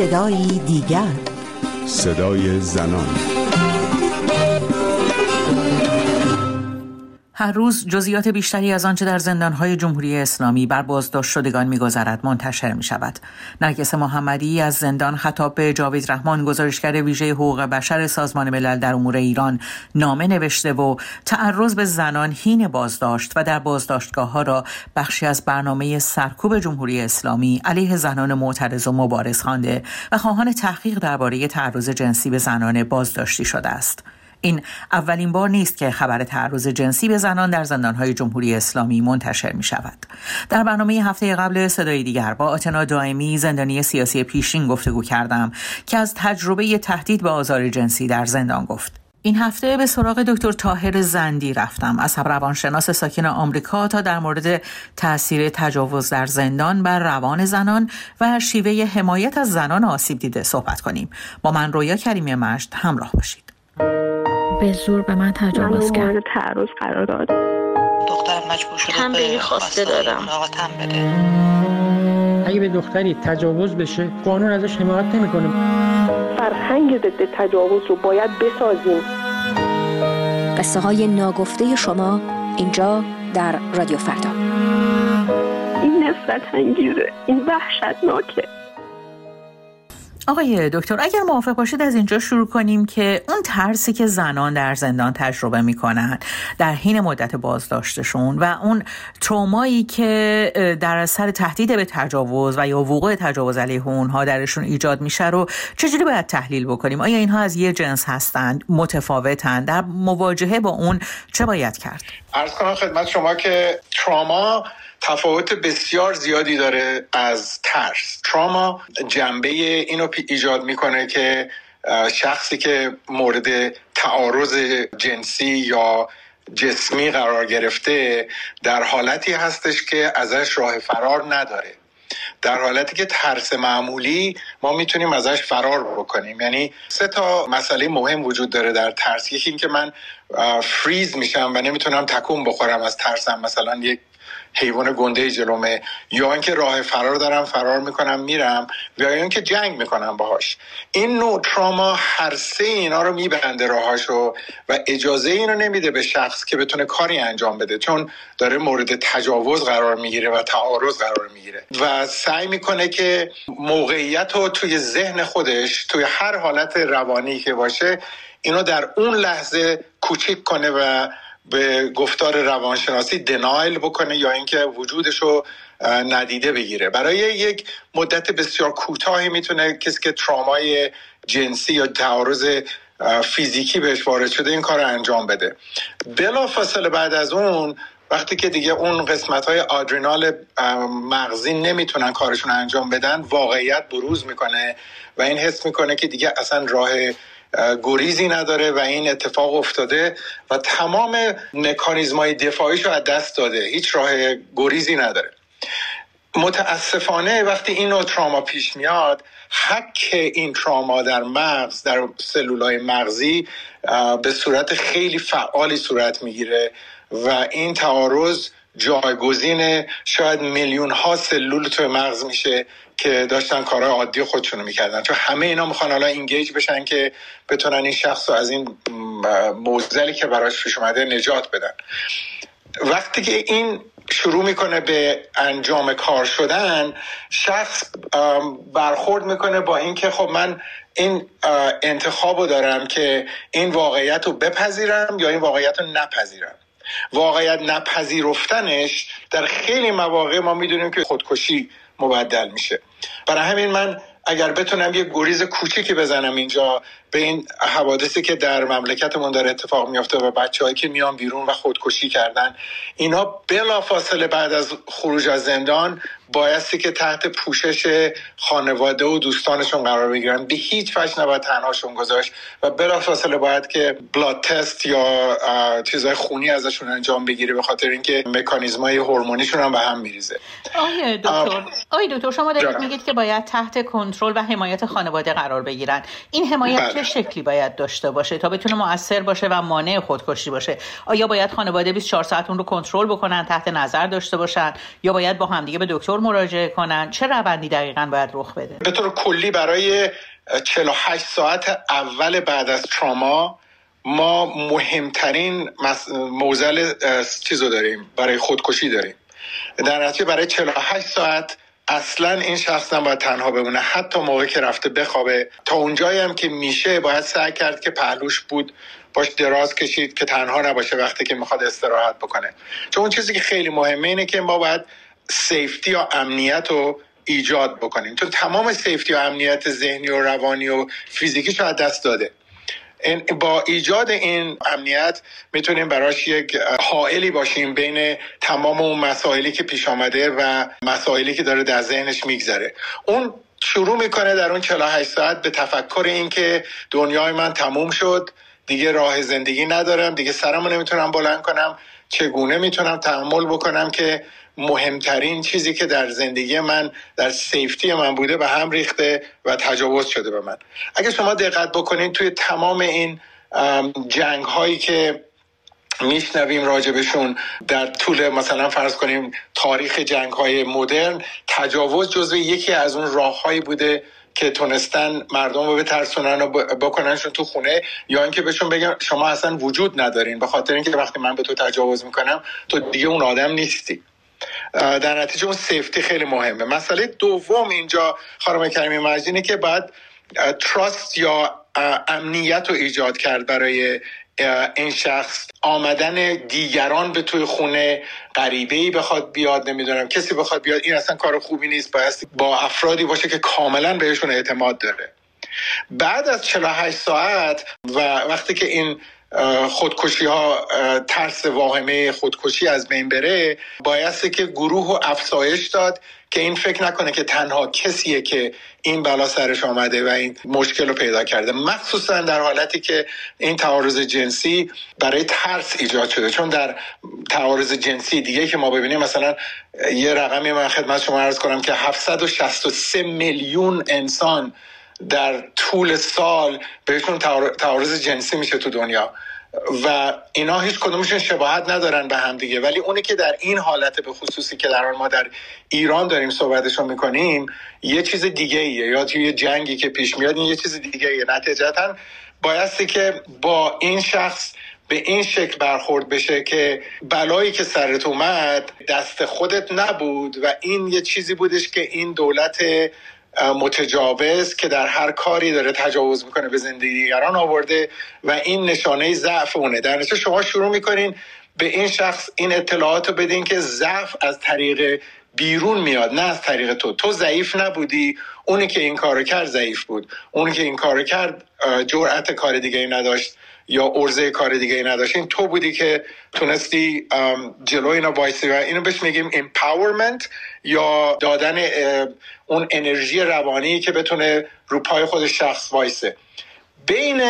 صدایی دیگر. صدای زنان. هر روز جزئیات بیشتری از آنچه در زندانهای جمهوری اسلامی بر بازداشت شدگان میگذرد منتشر می شود. نرگس محمدی از زندان خطاب به جاوید رحمان گزارشگر ویژه حقوق بشر سازمان ملل در امور ایران نامه نوشته و تعرض به زنان هین بازداشت و در بازداشتگاه ها را بخشی از برنامه سرکوب جمهوری اسلامی علیه زنان معترض و مبارز خوانده و خواهان تحقیق درباره تعرض جنسی به زنان بازداشتی شده است. این اولین بار نیست که خبر تعرض جنسی به زنان در زندانهای جمهوری اسلامی منتشر می شود. در برنامه هفته قبل صدای دیگر با آتنا دائمی زندانی سیاسی پیشین گفتگو کردم که از تجربه تهدید به آزار جنسی در زندان گفت. این هفته به سراغ دکتر تاهر زندی رفتم از روانشناس ساکن آمریکا تا در مورد تاثیر تجاوز در زندان بر روان زنان و شیوه حمایت از زنان آسیب دیده صحبت کنیم با من رویا کریمی مشت همراه باشید به زور به من تجاوز کرد. مورد تعرض قرار داد. دختر مجبور شده تنبیهی خواسته دادم. ملاقاتم بده. اگه به دختری تجاوز بشه قانون ازش حمایت نمی‌کنه. فرهنگ ضد تجاوز رو باید بسازیم. قصه های ناگفته شما اینجا در رادیو فردا. این نفرت انگیزه این وحشتناکه. آقای دکتر اگر موافق باشید از اینجا شروع کنیم که اون ترسی که زنان در زندان تجربه می‌کنن در حین مدت بازداشتشون و اون ترومایی که در اثر تهدید به تجاوز و یا وقوع تجاوز علیه اونها درشون ایجاد میشه رو چجوری باید تحلیل بکنیم؟ آیا اینها از یه جنس هستند متفاوتند؟ در مواجهه با اون چه باید کرد؟ ارز کنم خدمت شما که تراما تفاوت بسیار زیادی داره از ترس. تراما جنبه اینو ایجاد می‌کنه که شخصی که مورد تعارض جنسی یا جسمی قرار گرفته در حالتی هستش که ازش راه فرار نداره. در حالتی که ترس معمولی ما می‌تونیم ازش فرار بکنیم. یعنی سه تا مسئله مهم وجود داره در ترس. یکی این که من فریز میشم و نمی‌تونم تکون بخورم از ترسم. مثلا یک حیوان گنده جلومه یا اینکه راه فرار دارم فرار می‌کنم میرم یا اینکه جنگ می‌کنم باهاش. این نوع تراما هر سه اینا رو میبنده راهاشو و اجازه اینو نمیده به شخص که بتونه کاری انجام بده چون داره مورد تجاوز قرار می‌گیره و تعارض قرار می‌گیره. و سعی می‌کنه که موقعیت رو توی ذهن خودش توی هر حالت روانی که باشه اینو در اون لحظه کوچیک کنه و به گفتار روانشناسی دنایل بکنه یا اینکه وجودش رو ندیده بگیره. برای یک مدت بسیار کوتاهی می‌تونه کسی که ترامای جنسی یا تعارض فیزیکی بهش وارد شده این کار رو انجام بده. بلا فاصله بعد از اون وقتی که دیگه اون قسمت های آدرینال مغزی نمی‌تونن کارشون انجام بدن واقعیت بروز می‌کنه و این حس می‌کنه که دیگه اصلا راه اه، گریزی نداره و این اتفاق افتاده و تمام مکانیزم های دفاعیش رو از دست داده. هیچ راه گریزی نداره. متاسفانه وقتی این نوع تراما پیش میاد حک این تراما در مغز در سلولای مغزی به صورت خیلی فعالی صورت می‌گیره و این تعارض جایگزین شاید میلیون ها سلول توی مغز میشه که داشتن کارهای عادی خودشونو می‌کردن. چون همه اینا می‌خوان حالا اینگیج بشن که بتونن این شخص رو از این موزلی که براش پیش اومده نجات بدن. وقتی که این شروع می‌کنه به انجام کار شدن شخص برخورد می‌کنه با اینکه خب من این انتخاب رو دارم که این واقعیت رو بپذیرم یا این واقعیت رو نپذیرم. واقعیت نپذیرفتنش در خیلی مواقع ما می‌دونیم که خودکشی مبدل میشه. برای همین من اگر بتونم یه گریز کوچیکی بزنم اینجا به این حوادثی که در مملکتمون داره اتفاق میافته و بچههایی که میان بیرون و خودکشی کردن اینا بلا فاصله بعد از خروج از زندان بایستی که تحت پوشش خانواده و دوستانشون قرار بگیرن به هیچ وجه نباید تنهاشون گذاشت و بلا فاصله باید که بلاد تست یا چیزهای خونی ازشون انجام بگیره به خاطر اینکه مکانیزم های هورمونیشون هم به هم میریزه آقای دکتر آقای دکتر شما دارید. میگید که باید تحت کنترل و حمایت خانواده قرار بگیرن این حمایت بله. چه شکلی باید داشته باشه تا بتونه موثر باشه و مانع خودکشی باشه؟ آیا باید خانواده 24 ساعت اون رو کنترل بکنن تحت نظر داشته باشن؟ یا باید با همدیگه به دکتر مراجعه کنن؟ چه روندی دقیقا باید رخ بده؟ به طور کلی برای 48 ساعت اول بعد از تراما ما مهمترین موزل چیزو داریم برای خودکشی داریم. در نتیجه برای 48 ساعت اصلا این شخص نباید تنها بمونه. حتی موقع که رفته بخوابه. تا اونجایی هم که میشه باید سعی کرد که پهلوش بود باش دراز کشید که تنها نباشه وقتی که می‌خواد استراحت بکنه. چون اون چیزی که خیلی مهمه اینه که ما باید سیفتی یا امنیت رو ایجاد بکنیم. تو تمام سیفتی و امنیت ذهنی و روانی و فیزیکی شاید دست داده. با ایجاد این امنیت می‌تونیم براش یک حائلی باشیم بین تمام اون مسائلی که پیش آمده و مسائلی که داره در ذهنش میگذره. اون شروع می‌کنه در اون 48 ساعت به تفکر این که دنیای من تموم شد دیگه راه زندگی ندارم دیگه سرمو نمی‌تونم بلند کنم چگونه می‌تونم تحمل بکنم که مهمترین چیزی که در زندگی من در سیفتی من بوده به هم ریخته و تجاوز شده به من. اگه شما دقت بکنید توی تمام این جنگ هایی که میشنویم راجبشون در طول مثلا فرض کنیم تاریخ جنگ های مدرن تجاوز جزو یکی از اون راههایی بوده که تونستن مردم رو بترسونن و بکننشون تو خونه یا اینکه بهشون بگن شما اصلا وجود ندارین. به خاطر اینکه وقتی من به تو تجاوز می‌کنم تو دیگه اون آدم نیستی. در نتیجه اون سیفتی خیلی مهمه. مسئله دوم اینجا خانم کریمی مرجینه که باید تراست یا امنیت رو ایجاد کرد برای این شخص. آمدن دیگران به توی خونه غریبه ای بخواد بیاد نمی‌دونم کسی بخواد بیاد این اصلا کار خوبی نیست باید با افرادی باشه که کاملا بهشون اعتماد داره. بعد از 48 ساعت و وقتی که این خودکشی ها ترس واهمه خودکشی از بین بره بایسته که گروه و افزایش داد که این فکر نکنه که تنها کسیه که این بلا سرش آمده و این مشکل رو پیدا کرده. مخصوصا در حالتی که این تعارض جنسی برای ترس ایجاد شده. چون در تعارض جنسی دیگه که ما ببینیم مثلا یه رقمی من خدمت شما عرض کنم که 763 میلیون انسان در طول سال بهشون تعارض جنسی میشه تو دنیا. و اینا هیچ کدومشون شباهت ندارن به هم دیگه. ولی اونی که در این حالت به خصوصی که در ما در ایران داریم صحبتشون می‌کنیم یه چیز دیگه ایه یا توی یه جنگی که پیش میاد این یه چیز دیگه ایه نتیجتا بایستی که با این شخص به این شکل برخورد بشه که بلایی که سرت اومد دست خودت نبود و این یه چیزی بودش که این دولت متجاوز که در هر کاری داره تجاوز می‌کنه به زندگی دیگران آورده و این نشانه ضعف اونه. در نتیجه شما شروع می‌کنین به این شخص این اطلاعات رو بدین که ضعف از طریق بیرون میاد نه از طریق تو. تو ضعیف نبودی اونی که این کارو کرد ضعیف بود. اونی که این کارو کرد جرأت کار دیگه ای نداشت. یا ارزه کار دیگه ای نداشت این تو بودی که تونستی جلو اینا وایسی و اینو بهش میگیم empowerment یا دادن اون انرژی روانی که بتونه رو پای خود شخص وایسه. بین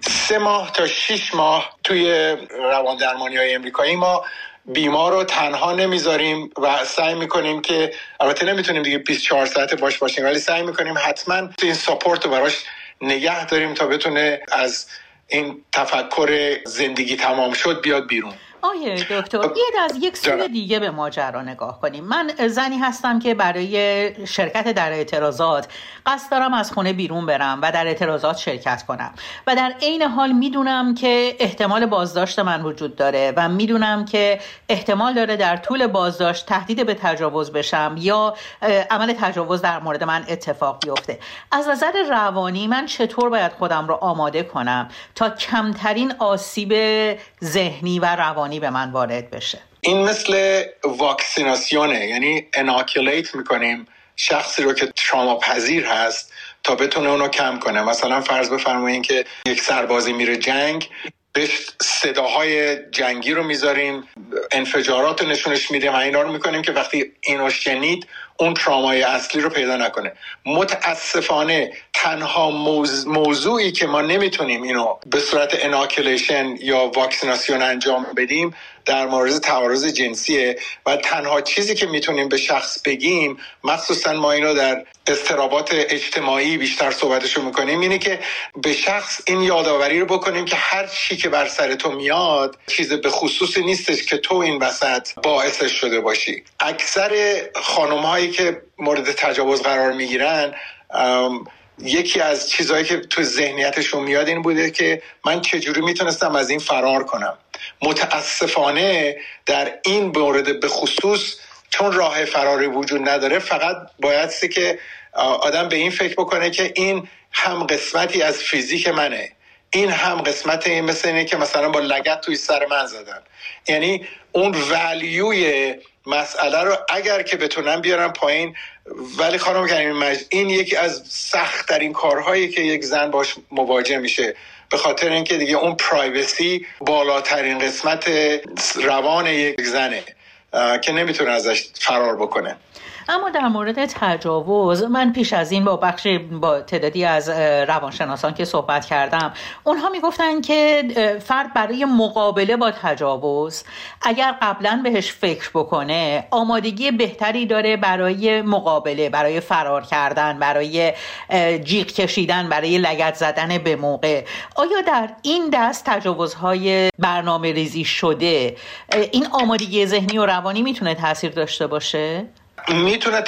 سه ماه تا شیش ماه توی روان درمانی های امریکایی ما بیمار رو تنها نمی‌ذاریم و سعی می‌کنیم که البته نمی‌تونیم دیگه 24 ساعت باش باشیم ولی سعی می‌کنیم حتما این ساپورت رو براش نگه داریم تا بتونه از این تفکر زندگی تمام شد بیاد بیرون. آیه دکتر بیاید از یک سوی دیگه به ماجرا نگاه کنیم. من زنی هستم که برای شرکت در اعتراضات قصد دارم از خونه بیرون برم و در اعتراضات شرکت کنم. و در عین حال می‌دونم که احتمال بازداشت من وجود داره و می‌دونم که احتمال داره در طول بازداشت تهدید به تجاوز بشم یا عمل تجاوز در مورد من اتفاق بیفته. از نظر روانی من چطور باید خودم رو آماده کنم تا کمترین آسیب ذهنی و روانی به من وارد بشه. این مثل واکسیناسیونه یعنی اناکولیت می‌کنیم شخصی رو که تراما پذیر هست تا بتونه اونو کم کنه. مثلا فرض بفرمایید که یک سربازی میره جنگ بهش صداهای جنگی رو می‌ذاریم انفجارات رو نشونش میدیم و اینا رو می‌کنیم که وقتی اینو شنید اون ترامای اصلی رو پیدا نکنه. متاسفانه تنها موضوعی که ما نمی‌تونیم اینو به صورت اناکولیشن یا واکسیناسیون انجام بدیم در مورد تعارض جنسیه و تنها چیزی که می‌تونیم به شخص بگیم مخصوصا ما اینو در استرابات اجتماعی بیشتر صحبتشو می‌کنیم اینه که به شخص این یادآوری رو بکنیم که هر چی که بر سر تو میاد چیز به خصوصی نیستش که تو این وسط باعثش شده باشی. اکثر خانم هایی که مورد تجاوز قرار می‌گیرن یکی از چیزهایی که تو ذهنیتشون میاد این بوده که من چجوری می‌تونستم از این فرار کنم. متاسفانه در این مورد به خصوص چون راه فراری وجود نداره فقط بایدستی که آدم به این فکر بکنه که این هم قسمتی از فیزیک منه. این هم قسمت این مثل اینه که مثلا با لگت توی سر من زدن. یعنی اون ولیوی مسئله رو اگر که بتونم بیارم پایین ولی خانم کریم مجد این یکی از سختترین کارهایی که یک زن باش مواجه میشه. به خاطر اینکه دیگه اون پرایوسی بالاترین قسمت روان یک زنه که نمی‌تونه ازش فرار بکنه. اما در مورد تجاوز من پیش از این با بخش با تعدادی از روانشناسان که صحبت کردم اونها می‌گفتن که فرد برای مقابله با تجاوز اگر قبلا بهش فکر بکنه آمادگی بهتری داره برای مقابله برای فرار کردن برای جیغ کشیدن برای لگت زدن به موقع آیا در این دست تجاوزهای برنامه ریزی شده این آمادگی ذهنی و روانی می‌تونه تاثیر داشته باشه؟ می‌تونه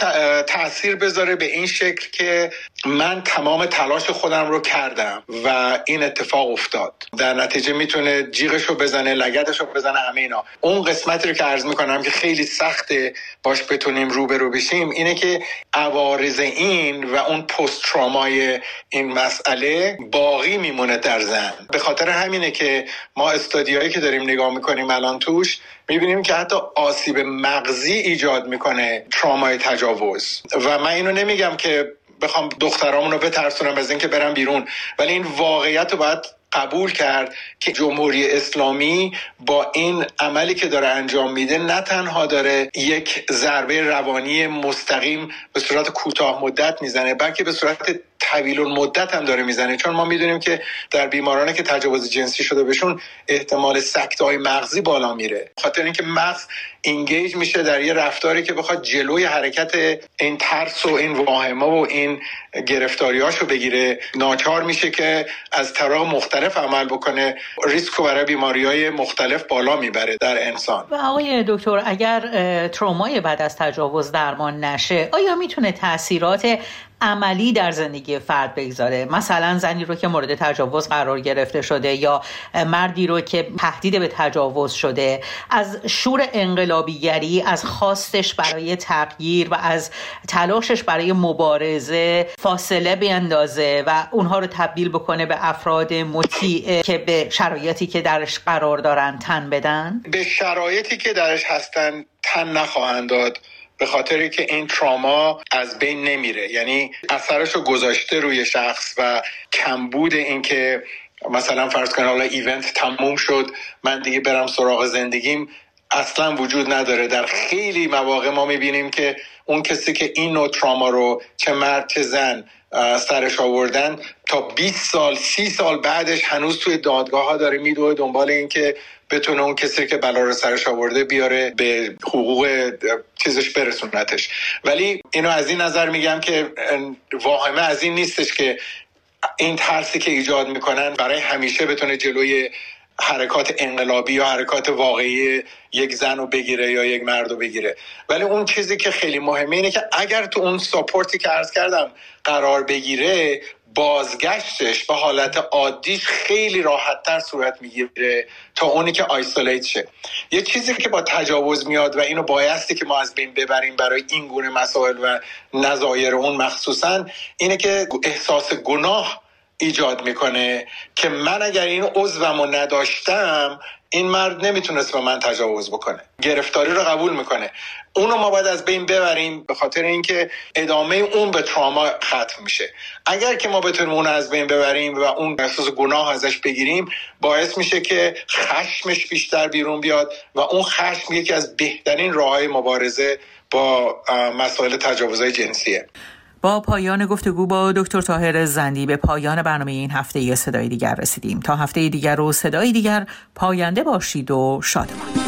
تاثیر بذاره به این شکل که من تمام تلاش خودم رو کردم و این اتفاق افتاد. در نتیجه می‌تونه جیغش رو بزنه لگتش رو بزنه همه اینا. اون قسمتی رو که عرض می‌کنم که خیلی سخته باش بتونیم روبرو بشیم اینه که عوارض این و اون پست ترامای این مسئله باقی میمونه در زن به خاطر همینه که ما استادیایی که داریم نگاه می‌کنیم الان توش می‌بینیم که حتی آسیب مغزی ایجاد می‌کنه ترامای تجاوز. و من اینو نمیگم که بخوام دخترامون رو بترسونم از اینکه برم بیرون. ولی این واقعیت رو باید قبول کرد که جمهوری اسلامی با این عملی که داره انجام میده نه تنها داره یک ضربه روانی مستقیم به صورت کوتاه مدت می‌زنه بلکه به صورت طویل مدت هم داره می‌زنه. چون ما می‌دونیم که در بیمارانی که تجاوز جنسی شده بهشون احتمال سکته های مغزی بالا میره. خاطر اینکه مغز اینگیج میشه در یه رفتاری که بخواد جلوی حرکت این ترس و این واهمه و این گرفتاریاشو بگیره. ناچار میشه که از طرق مختلف عمل بکنه. ریسک رو برای بیماری های مختلف بالا می‌بره در انسان. و آقای دکتر اگر ترومای بعد از تجاوز درمان نشه آیا می‌تونه تاثیرات عملی در زندگی فرد بگذاره. مثلا زنی رو که مورد تجاوز قرار گرفته شده یا مردی رو که تهدید به تجاوز شده از شور انقلابیگری از خواستش برای تغییر و از تلاشش برای مبارزه فاصله بیندازه و اونها رو تبدیل بکنه به افراد مطیع که به شرایطی که درش قرار دارن تن بدن. به شرایطی که درش هستن تن نخواهند داد. به خاطر که این تراما از بین نمیره. یعنی اثرش رو گذاشته روی شخص و کمبود این که مثلا فرض کنه حالا ایونت تموم شد من دیگه برم سراغ زندگیم اصلا وجود نداره. در خیلی مواقع ما می‌بینیم که اون کسی که این نوع تراما رو چه مرد چه زن سرش آوردن تا 20 سال 30 سال بعدش هنوز توی دادگاه ها داره میدوه دنبال این که بتونه اون کسی که بلا رو سرش آورده بیاره به حقوق چیزش برسونتش. ولی اینو از این نظر میگم که واهمه از این نیستش که این ترسی که ایجاد می‌کنن برای همیشه بتونه جلوی حرکات انقلابی یا حرکات واقعی یک زن رو بگیره یا یک مرد رو بگیره. ولی اون چیزی که خیلی مهمه اینه که اگر تو اون ساپورتی که عرض کردم قرار بگیره بازگشتش به حالت عادیش خیلی راحتتر صورت می‌گیره تا اونی که آیسولیت شه. یه چیزی که با تجاوز میاد و اینو بایستی که ما از بین ببریم برای این گونه مسائل و نظایر اون مخصوصا اینه که احساس گناه ایجاد می‌کنه که من اگر این عضوم رو نداشتم این مرد نمی‌تونست به من تجاوز بکنه. گرفتاری رو قبول می‌کنه. اونو ما باید از بین ببریم به خاطر اینکه ادامه اون به تراما ختم میشه. اگر که ما بتونیم اون از بین ببریم و اون احساس گناه ازش بگیریم باعث میشه که خشمش بیشتر بیرون بیاد و اون خشم یکی از بهترین راه مبارزه با مسائل تجاوزهای جنسیه. با پایان گفتگو با دکتر تاهر زندی به پایان برنامه این هفته یه صدای دیگر رسیدیم. تا هفته دیگر و صدای دیگر پاینده باشید و شادمان